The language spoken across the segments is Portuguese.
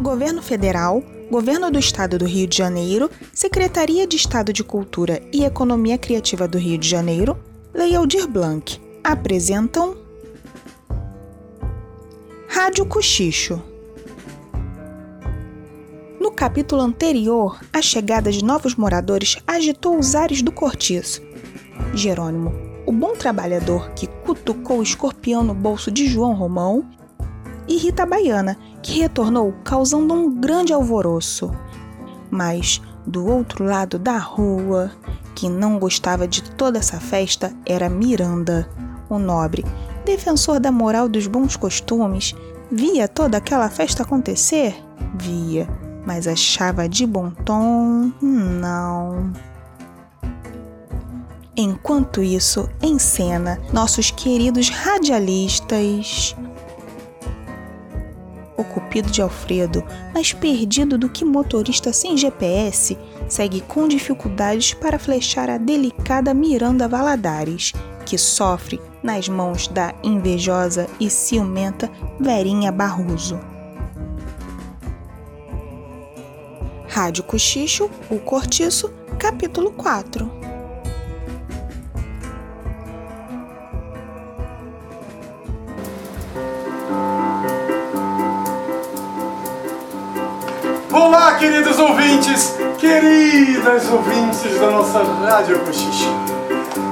Governo Federal, Governo do Estado do Rio de Janeiro, Secretaria de Estado de Cultura e Economia Criativa do Rio de Janeiro, Lei Aldir Blanc apresentam Rádio Cochicho. No capítulo anterior, a chegada de novos moradores agitou os ares do cortiço. Jerônimo, o bom trabalhador que cutucou o escorpião no bolso de João Romão, e Rita Baiana, que retornou causando um grande alvoroço. Mas, do outro lado da rua, quem não gostava de toda essa festa era Miranda, o nobre, defensor da moral dos bons costumes. Via toda aquela festa acontecer? Via mas achava de bom tom não. Enquanto isso, em cena, nossos queridos radialistas. O cupido de Alfredo, mais perdido do que motorista sem GPS, segue com dificuldades para flechar a delicada Miranda Valadares, que sofre nas mãos da invejosa e ciumenta Verinha Barroso. Rádio Cochicho, O Cortiço, capítulo 4. Queridos ouvintes, queridas ouvintes da nossa Rádio Cochicho.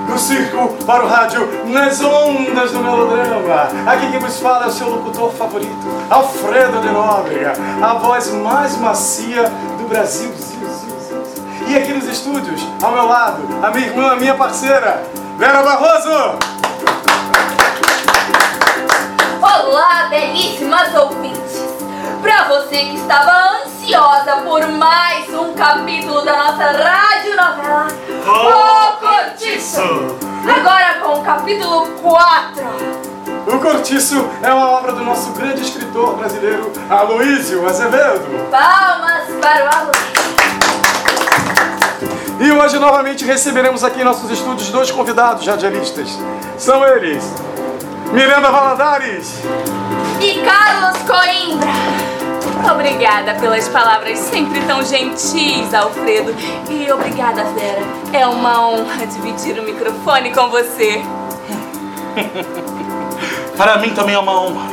Do circo para o rádio, nas ondas do melodrama. Aqui quem vos fala é o seu locutor favorito, Alfredo de Nóbrega, a voz mais macia Brasil, Zil, Zil. E aqui nos estúdios, ao meu lado, a minha irmã, a minha parceira, Vera Barroso. Olá, belíssimas ouvintes! Para você que estava ansiosa por mais um capítulo da nossa radionovela O Cortiço! Agora com o capítulo 4. O Cortiço é uma obra do nosso grande escritor brasileiro, Aloísio Azevedo. Palmas para o Aloísio. E hoje novamente receberemos aqui em nossos estúdios dois convidados radialistas. São eles, Miranda Valadares e Carlos Coimbra. Obrigada pelas palavras sempre tão gentis, Alfredo. E obrigada, Vera. É uma honra dividir o microfone com você. Para mim também é uma honra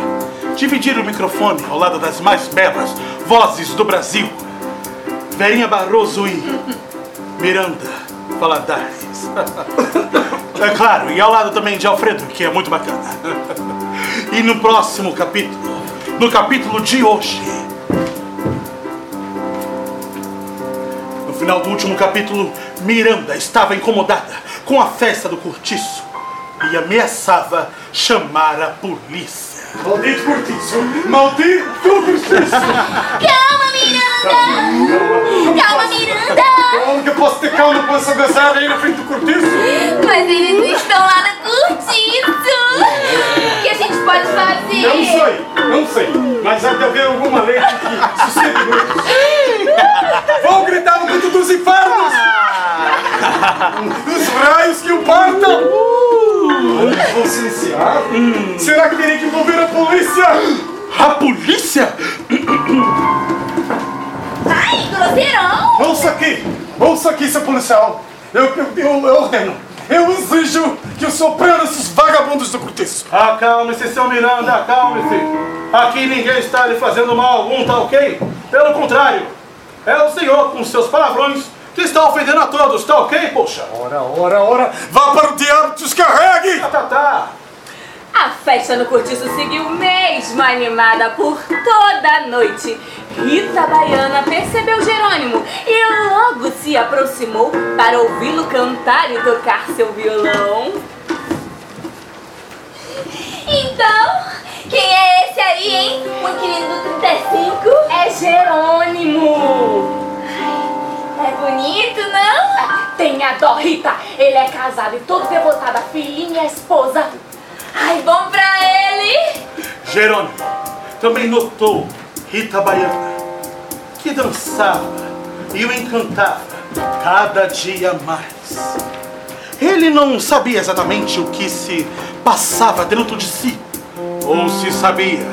dividir o microfone ao lado das mais belas vozes do Brasil. Verinha Barroso e Miranda Valadares. É claro, e ao lado também de Alfredo, que é muito bacana. E no próximo capítulo, no capítulo de hoje, final do último capítulo, Miranda estava incomodada com a festa do cortiço e ameaçava chamar a polícia. Maldito cortiço! Maldito cortiço! Calma, Miranda! Calma, Miranda! Como que eu posso ter calma com essa gozada aí na frente do cortiço? Mas eles estão lá no Dos raios que o partam! Silenciar? Hum. Será que terei que envolver a polícia? A polícia? Ai, grosseirão! Ouça aqui! Ouça aqui, seu policial! Eu, eu, eu, eu ordeno! Eu exijo que o senhor prenda esses vagabundos do cortiço! Acalme-se, seu Miranda, acalme-se! Aqui ninguém está lhe fazendo mal algum, tá ok? Pelo contrário, é o senhor com seus palavrões que está ofendendo a todos, tá ok, poxa? Ora, ora, ora, vá para o diabo, descarregue! Tá, tá, tá. A festa no Cortiço seguiu mesmo animada por toda a noite. Rita Baiana percebeu Jerônimo e logo se aproximou para ouvi-lo cantar e tocar seu violão. Então, quem é esse aí, hein? O inquilino do 35? É Jerônimo! É bonito, não? Tenha dó, Rita. Ele é casado e todo devotado à filhinha e à esposa. Ai, bom pra ele. Jerônimo também notou Rita Baiana, que dançava e o encantava cada dia mais. Ele não sabia exatamente o que se passava dentro de si, ou se sabia,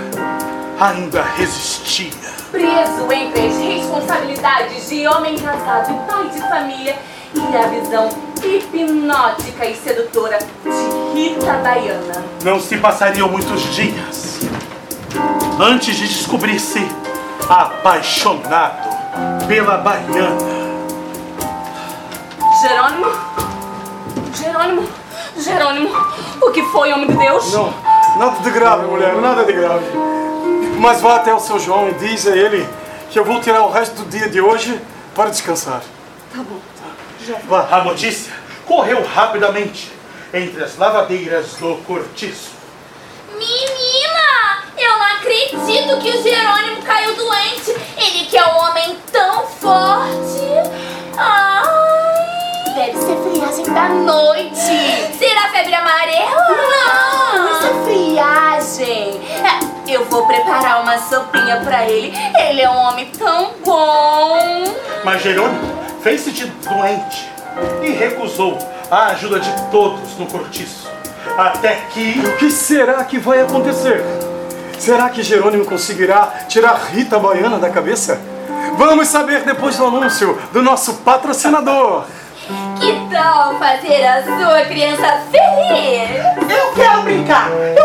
ainda resistia. preso entre as responsabilidades de homem casado e pai de família e a visão hipnótica e sedutora de Rita Baiana. Não se passariam muitos dias antes de descobrir-se apaixonado pela baiana. Jerônimo? Jerônimo? Jerônimo? O que foi, homem de Deus? Não, nada de grave, mulher, nada de grave. Mas vá até o seu João e diz a ele que eu vou tirar o resto do dia de hoje para descansar. Tá bom. Vá. A notícia correu rapidamente entre as lavadeiras do cortiço. Menina, eu não acredito que o Jerônimo caiu doente. Ele que é um homem tão forte. Ai. Deve ser friagem da noite. Será febre amarela? Não, vou preparar uma sopinha pra ele. Ele é um homem tão bom. Mas Jerônimo fez-se de doente e recusou a ajuda de todos no cortiço. Até que. O que será que vai acontecer? Será que Jerônimo conseguirá tirar Rita Baiana da cabeça? Vamos saber depois do anúncio do nosso patrocinador. Que tal fazer a sua criança feliz? Eu quero brincar! Eu quero brincar!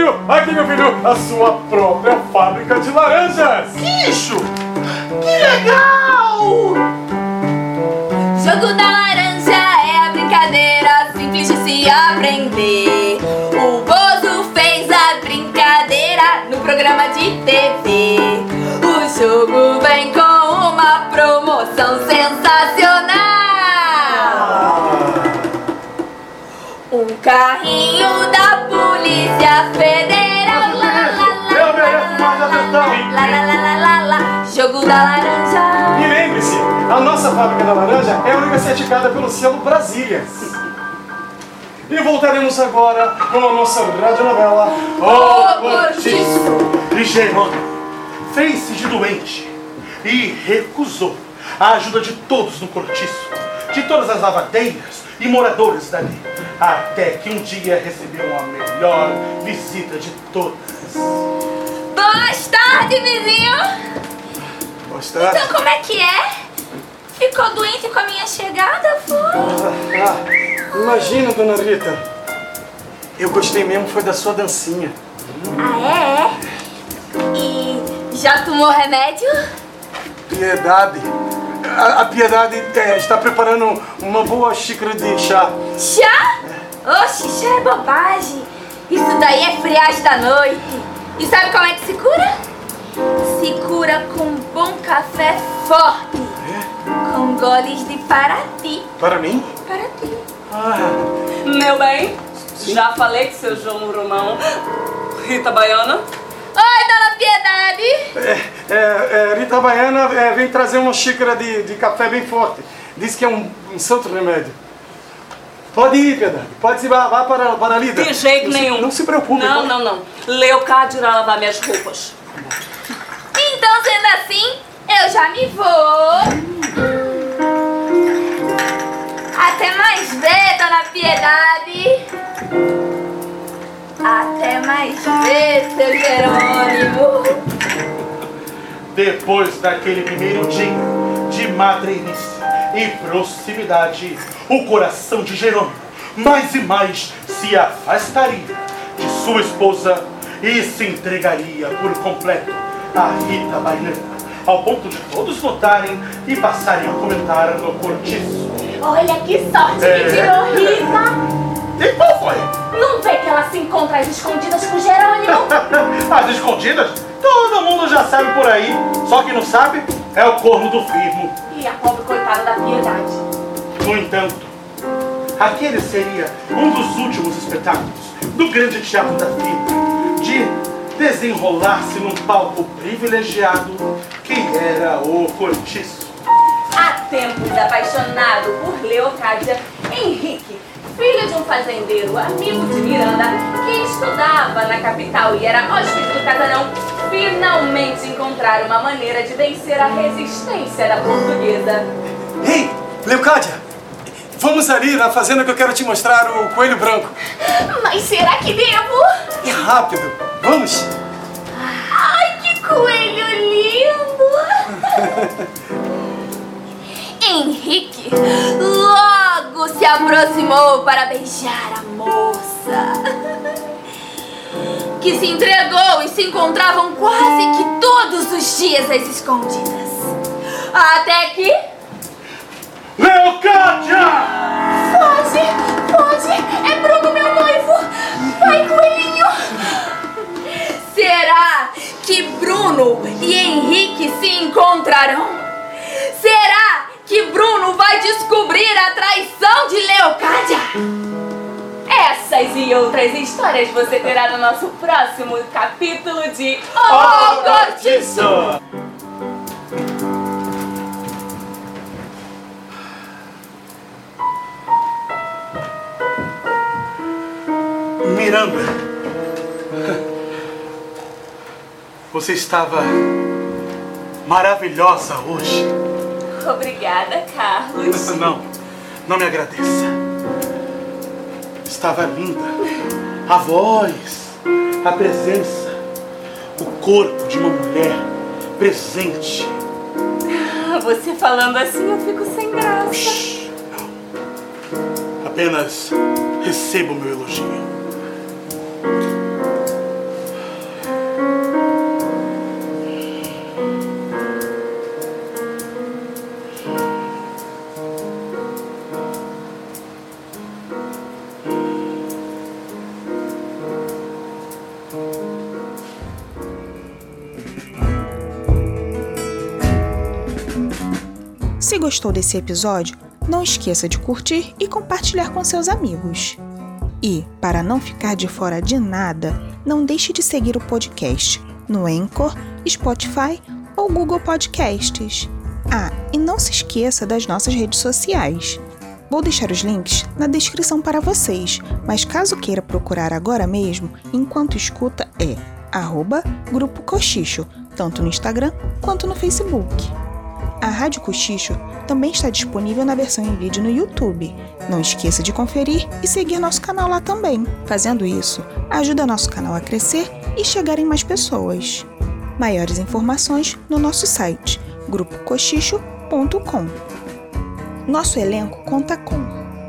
Filho! Aqui, meu filho! A sua própria fábrica de laranjas! Isso! Que legal! Jogo da laranja é a brincadeira simples de se aprender. O Bozo fez a brincadeira no programa de TV. O jogo vem com uma promoção sensacional. Um carrinho atenção. lá, lá, lá, lá, lá, lá. Jogo da laranja. E lembre-se, a nossa fábrica da laranja é a única certificada pelo selo Brasília. E voltaremos agora com a nossa radionovela O Cortiço. E Jerônimo fez-se de doente e recusou a ajuda de todos no cortiço, de todas as lavadeiras e moradores dali, até que um dia recebeu a melhor visita de todas. Boa tarde, vizinho. Mostrar. Então, como é que é? Ficou doente com a minha chegada, foi? Ah, imagina, dona Rita. Eu gostei mesmo foi da sua dancinha. Ah, é? E já tomou remédio? Piedade. A, a Piedade é, está preparando uma boa xícara de chá. Chá? Oxe, chá é bobagem. Isso daí é friagem da noite. E sabe como é que se cura? Se cura com um bom café forte. Com goles de Paraty. Para mim? Paraty. Ah, Meu bem, já falei que seu João Romão. Rita Baiana. Oi, dona Piedade. é, é, é, Rita Baiana é, vem trazer uma xícara de, de café bem forte. Diz que é um, um santo remédio. Pode ir, Piedade. Pode ir, vá, vá para, para a lida. De jeito Não se- nenhum. Não se preocupe. Não, pode- não, não. Leocádio irá lavar minhas roupas. Então, sendo assim, eu já me vou. Até mais ver, dona Piedade. Até mais ver, seu Jerônimo. Depois daquele primeiro dia de madreirice e proximidade, o coração de Jerônimo mais e mais se afastaria de sua esposa e se entregaria por completo a Rita Baiana, ao ponto de todos notarem e passarem a comentar no cortiço. Olha que sorte É. que tirou Rita. E qual foi? Não vê que ela se encontra às escondidas com Jerônimo? As escondidas? Todo mundo já sabe por aí, só que não sabe é o corno do firmo. E a pobre coitada da piedade. No entanto, aquele seria um dos últimos espetáculos do grande teatro da vida, de desenrolar-se num palco privilegiado que era o cortiço. Há tempos apaixonado por Leocádia, Henrique, filho de um fazendeiro amigo de Miranda, que estudava na capital e era hóspede do casarão, finalmente encontraram uma maneira de vencer a resistência da portuguesa. Ei, Leocádia! Vamos ali na fazenda que eu quero te mostrar o coelho branco. Mas será que devo? É rápido. Vamos. Ai, que coelho lindo! Henrique logo se aproximou para beijar a moça. Que se entregou e se encontravam quase que todos os dias às escondidas. Até que. Leocádia! Foge! Foge! É Bruno, meu noivo! Vai, coelhinho! Será que Bruno e Henrique se encontrarão? Será que Bruno vai descobrir outras histórias você terá no nosso próximo capítulo de O Cortiço! Miranda, você estava maravilhosa hoje. Obrigada, Carlos. Não, não me agradeça. Estava linda. A voz, a presença, o corpo de uma mulher presente. Você falando assim, eu fico sem graça. Shhh, não. Apenas receba o meu elogio. Gostou desse episódio, não esqueça de curtir e compartilhar com seus amigos. E, para não ficar de fora de nada, não deixe de seguir o podcast no Anchor, Spotify ou Google Podcasts. Ah, e não se esqueça das nossas redes sociais. Vou deixar os links na descrição para vocês, mas caso queira procurar agora mesmo, enquanto escuta é arroba Grupo Cochicho, tanto no Instagram quanto no Facebook. A Rádio Cochicho também está disponível na versão em vídeo no YouTube. Não esqueça de conferir e seguir nosso canal lá também. Fazendo isso, ajuda nosso canal a crescer e chegar em mais pessoas. Maiores informações no nosso site grupocochicho.com. Nosso elenco conta com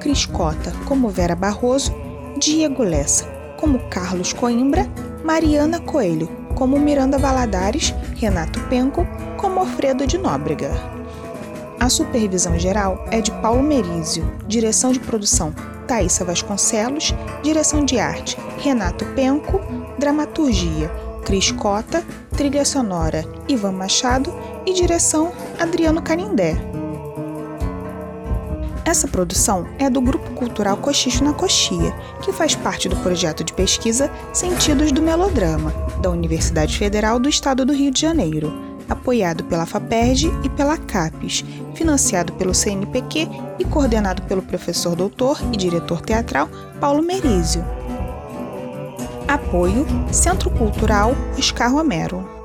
Cris Cota como Vera Barroso, Diego Lessa como Carlos Coimbra, Mariana Coelho como Miranda Valadares, Renato Penco como Alfredo de Nóbrega. A supervisão geral é de Paulo Merizio, direção de produção Thaisa Vasconcelos, direção de arte Renato Penco, dramaturgia Cris Cota, trilha sonora Ivan Machado e direção Adriano Canindé. Essa produção é do Grupo Cultural Cochicho na Coxia, que faz parte do projeto de pesquisa Sentidos do Melodrama, da Universidade Federal do Estado do Rio de Janeiro, apoiado pela FAPERJ e pela CAPES, financiado pelo CNPq e coordenado pelo professor doutor e diretor teatral Paulo Merizio. Apoio Centro Cultural Oscar Romero.